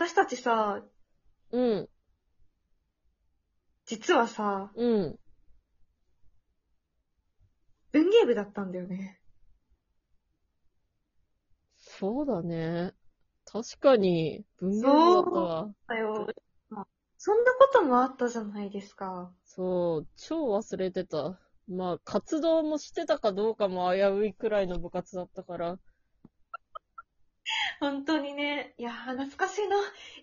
私たちさ、うん。実はさ、うん。文芸部だったんだよね。そうだね。確かに、文芸部だったわ。だよ。まあそんなこともあったじゃないですか。そう、超忘れてた。まあ、活動もしてたかどうかも危ういくらいの部活だったから。本当にね、いやー、懐かしいな。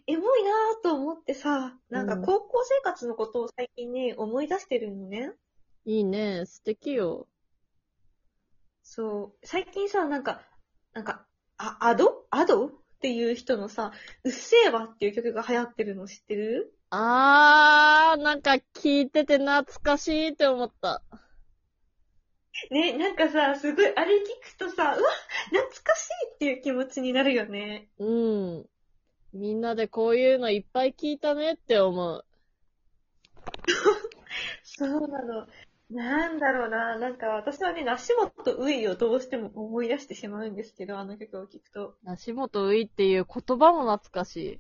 エモいなーと思ってさ、なんかうん高校生活のことを最近ね、思い出してるのね。いいね、素敵よ。そう。最近さ、なんか、なんか、あ、アド？アドっていう人のさ、うっせぇわっていう曲が流行ってるの知ってる？あー、なんか聞いてて懐かしいって思った。ね、なんかさ、すごい、あれ聞くとさ、うわ、懐かしいっていう気持ちになるよね。うん。みんなでこういうのいっぱい聞いたねって思う。そうなの。なんだろうな。なんか私はね、梨本ウイをどうしても思い出してしまうんですけど、あの曲を聴くと。梨本ういっていう言葉も懐かしい。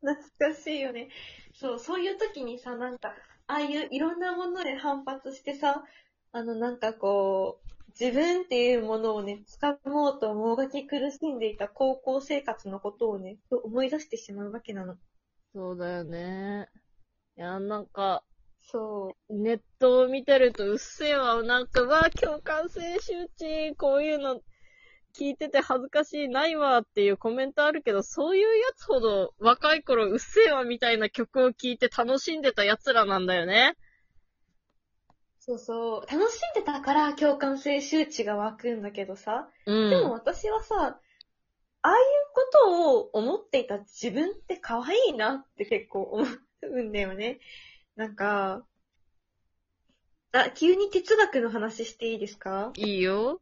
懐かしいよね。そう、そういう時にさ、なんか、ああいういろんなもので反発してさ、あの、なんかこう、自分っていうものをね、掴もうともがき苦しんでいた高校生活のことをね、思い出してしまうわけなの。そうだよね。いや、なんか、そう。ネットを見てるとうっせえわ、なんか、わあ、共感性周知、こういうの聞いてて恥ずかしい、ないわっていうコメントあるけど、そういうやつほど若い頃うっせえわみたいな曲を聴いて楽しんでた奴らなんだよね。そうそう。楽しんでたから共感性周知が湧くんだけどさ。うん。でも私はさ、ああいうことを思っていた自分って可愛いなって結構思うんだよね。なんか、あ、急に哲学の話していいですか？いいよ。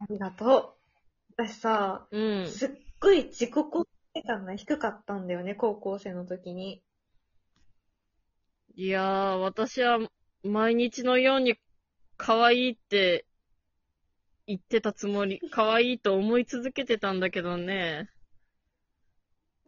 ありがとう。私さ、うん。すっごい自己肯定感が低かったんだよね、高校生の時に。いやー、私は毎日のように可愛いって言ってたつもり、可愛いと思い続けてたんだけどね。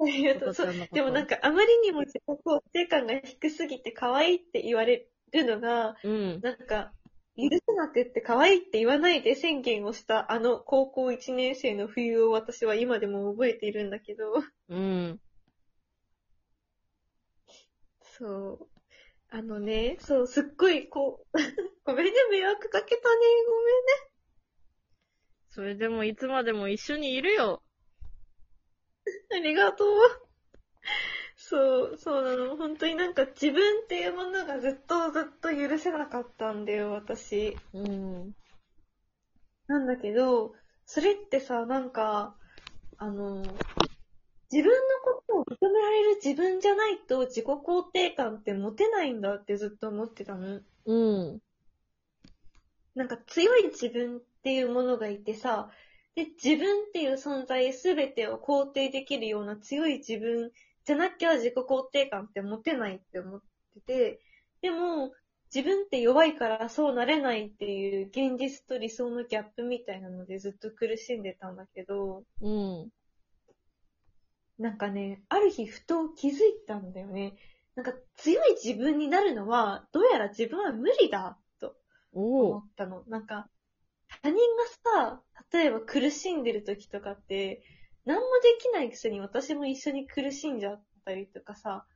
ありがとう。でもなんかあまりにも自己肯定感が低すぎて可愛いって言われるのが、うん。なんか、許せなくって可愛いって言わないで宣言をしたあの高校1年生の冬を私は今でも覚えているんだけど、うん。そう。あのね、そう、すっごいこう、ごめんね、迷惑かけたね、それでもいつまでも一緒にいるよ。ごめんね。ありがとう。そう、そうなの。本当になんか自分っていうものがずっとずっと許せなかったんだよ、私。うん。なんだけど、それってさ、なんか、あの、自分のことを認められる自分じゃないと自己肯定感って持てないんだってずっと思ってたの。うん。なんか強い自分っていうものがいてさ、で、自分っていう存在すべてを肯定できるような強い自分じゃなきゃ自己肯定感って持てないって思ってて、でも、自分って弱いからそうなれないっていう現実と理想のギャップみたいなのでずっと苦しんでたんだけど、うん。なんかね、ある日ふと気づいたんだよね。なんか強い自分になるのは、どうやら自分は無理だと。思ったの。なんか、他人がさ、例えば苦しんでる時とかって、何もできないくせに私も一緒に苦しんじゃったりとかさ、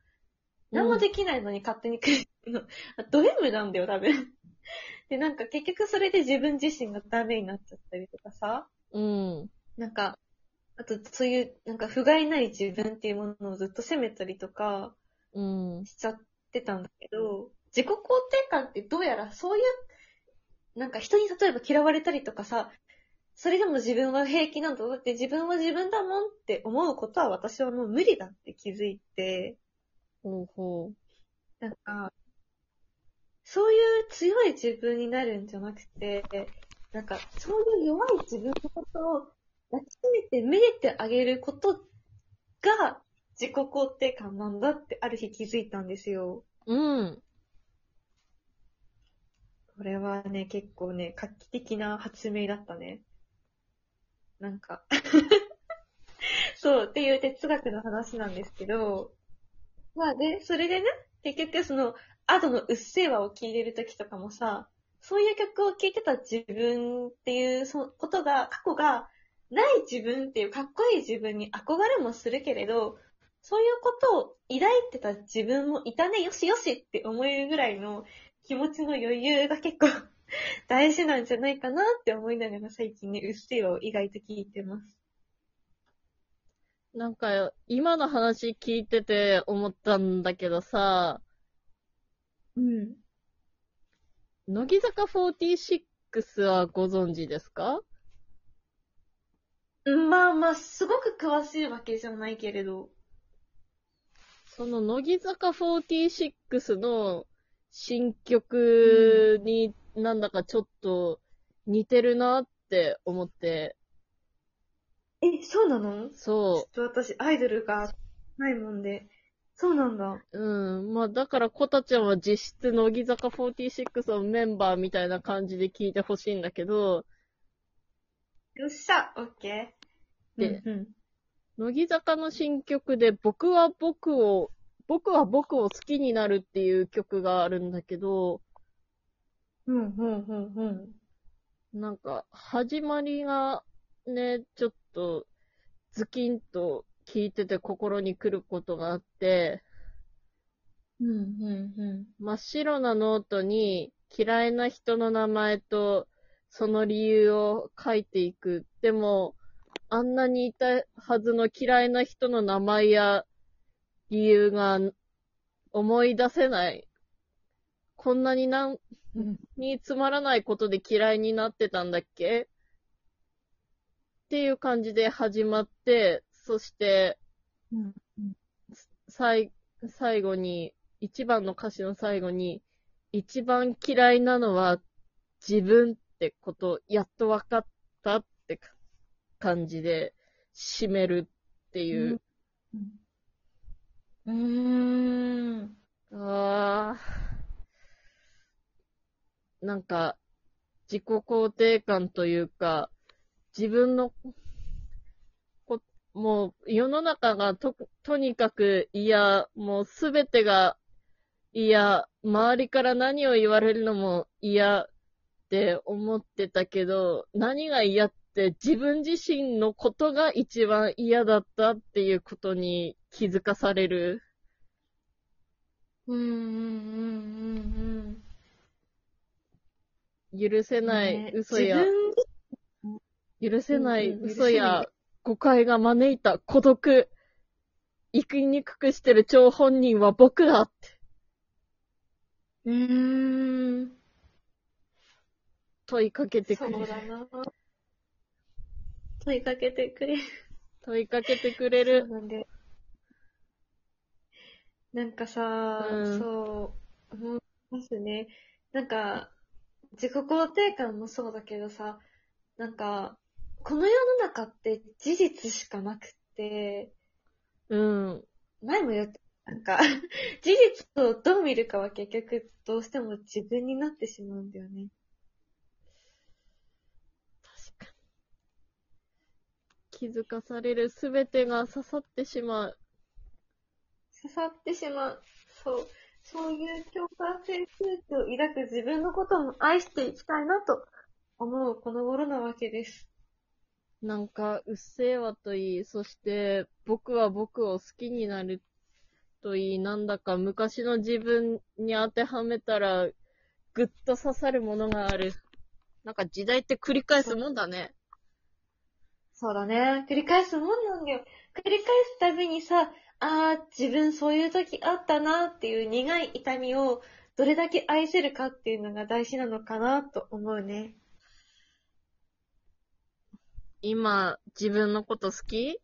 何もできないのに勝手に苦しむの。ド M なんだよ、多分。で、なんか結局それで自分自身がダメになっちゃったりとかさ、うん。なんか、あとそういう、なんか不甲斐ない自分っていうものをずっと責めたりとかうん。しちゃってたんだけど、自己肯定感ってどうやらそういう、なんか人に例えば嫌われたりとかさ、それでも自分は平気なんだ。だって自分は自分だもんって思うことは私はもう無理だって気づいて、ほうほなんか、そういう強い自分になるんじゃなくて、なんか、そういう弱い自分のことを抱きしめてめでてあげることが自己肯定感なんだってある日気づいたんですよ。う。うん。これはね、結構ね、画期的な発明だったね。なんか、そう、っていう哲学の話なんですけど、まあで、それでね、結局その、アドのうっせぇわを聴いてる時とかもさ、そういう曲を聴いてた自分っていうそことが、過去がない自分っていうかっこいい自分に憧れもするけれど、そういうことを抱いてた自分もいたね、よしよしって思えるぐらいの気持ちの余裕が結構 大事なんじゃないかなって思いながら最近ね、うっせぇわを意外と聞いてます。なんか、今の話聞いてて思ったんだけどさ、うん。乃木坂46はご存知ですか？まあまあ、すごく詳しいわけじゃないけれど。その乃木坂46の新曲になんだかちょっと似てるなって思って、え、そうなの？そちょっと私、アイドルがないもんで。そうなんだ。う。うん。まあだからコタちゃんは実質乃木坂46のメンバーみたいな感じで聞いてほしいんだけど、よっしゃ、オッケー。でうんうん乃木坂の新曲で僕は僕を、僕は僕を好きになるっていう曲があるんだけど、うん、うん、うん、うん。なんか、始まりがね、ちょっと、ズキンと聞いてて心に来ることがあって、うん、うん、真っ白なノートに嫌いな人の名前とその理由を書いていく。でも、あんなにいたはずの嫌いな人の名前や理由が思い出せない。こんなになん、につまらないことで嫌いになってたんだっけ？っていう感じで始まって、そして、うん。最、最後に、一番の歌詞の最後に、一番嫌いなのは自分ってこと、やっと分かったってか感じで締めるっていう。うーん。あーなんか、自己肯定感というか、自分の、こもう、世の中がと、とにかく嫌、もうすべてが嫌、周りから何を言われるのも嫌って思ってたけど、何が嫌って自分自身のことが一番嫌だったっていうことに気づかされる？うん、うん、うん、許せうん。ないね嘘や、許せないうんうん嘘や誤解が招いた孤独。生きにくくしてる張本人は僕だってうーん。問いかけてくれる。問いかけてくれる。問いかけてくれる。なんで。なんかさ、うんそう、思いますね。なんか、自己肯定感もそうだけどさ、なんか、この世の中って事実しかなくって、うん。前も言った、なんか、事実をどう見るかは結局どうしても自分になってしまうんだよね。確かに。気づかされるすべてが刺さってしまう。刺さってしまう。そう。そういう共感性空気を抱く自分のことも愛していきたいなと思うこの頃なわけです。なんか、うっせぇわといい、そして、僕は僕を好きになるといい、なんだか昔の自分に当てはめたら、ぐっと刺さるものがある。なんか時代って繰り返すもんだね。そうだね。繰り返すもんなんだよ。繰り返すたびにさ、ああ、自分そういう時あったなっていう苦い痛みをどれだけ愛せるかっていうのが大事なのかなと思うね。今、自分のこと好き？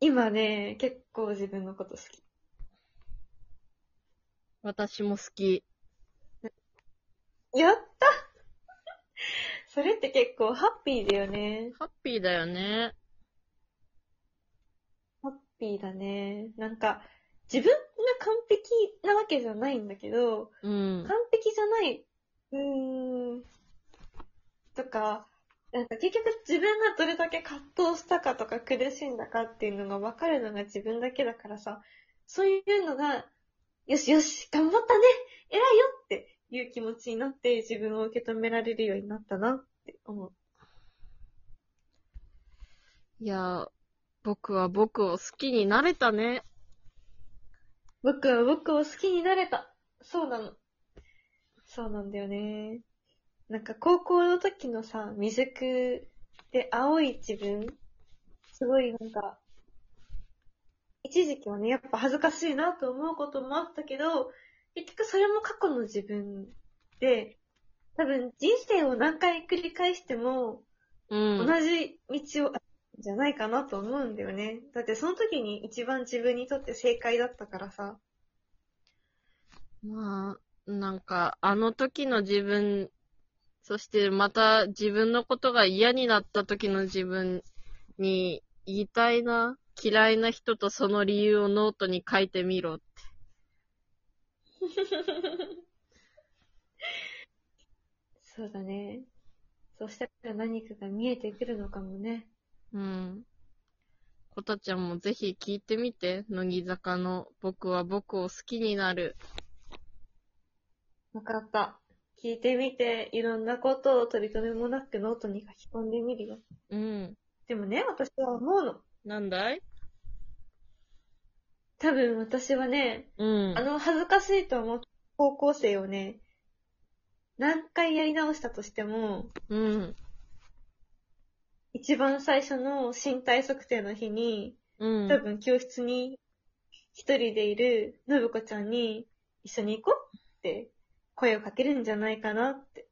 今ね、結構自分のこと好き。私も好き。やったそれって結構ハッピーだよね。ハッピーだよね。ハッピーだね。なんか、自分が完璧なわけじゃないんだけど、うん完。璧じゃない、うーん、とか、なんか結局自分がどれだけ葛藤したかとか苦しんだかっていうのが分かるのが自分だけだからさ、そういうのが、よしよし、頑張ったね偉いよっていう気持ちになって自分を受け止められるようになったなって思う。いや、僕は僕を好きになれたね。僕は僕を好きになれた。そうなの。そうなんだよね。なんか高校の時のさ、未熟で青い自分、すごいなんか、一時期はね、やっぱ恥ずかしいなと思うこともあったけど、結局それも過去の自分で、多分人生を何回繰り返しても、うん。同じ道をじゃないかなと思うんだよね。だってその時に一番自分にとって正解だったからさ。まあ、なんか、あの時の自分、そしてまた自分のことが嫌になった時の自分に言いたいな。嫌いな人とその理由をノートに書いてみろって。そうだね。そうしたら何かが見えてくるのかもね。うん。こたちゃんもぜひ聞いてみて。乃木坂の僕は僕を好きになる。わかった。聞いてみて、いろんなことを取り留めもなくノートに書き込んでみるよ。うん。でもね、私は思うの。なんだい？多分私はね、うんあ。の恥ずかしいと思った高校生をね、何回やり直したとしても、うん。一番最初の身体測定の日に、うん。多分教室に一人でいる信子ちゃんに一緒に行こうって声をかけるんじゃないかなって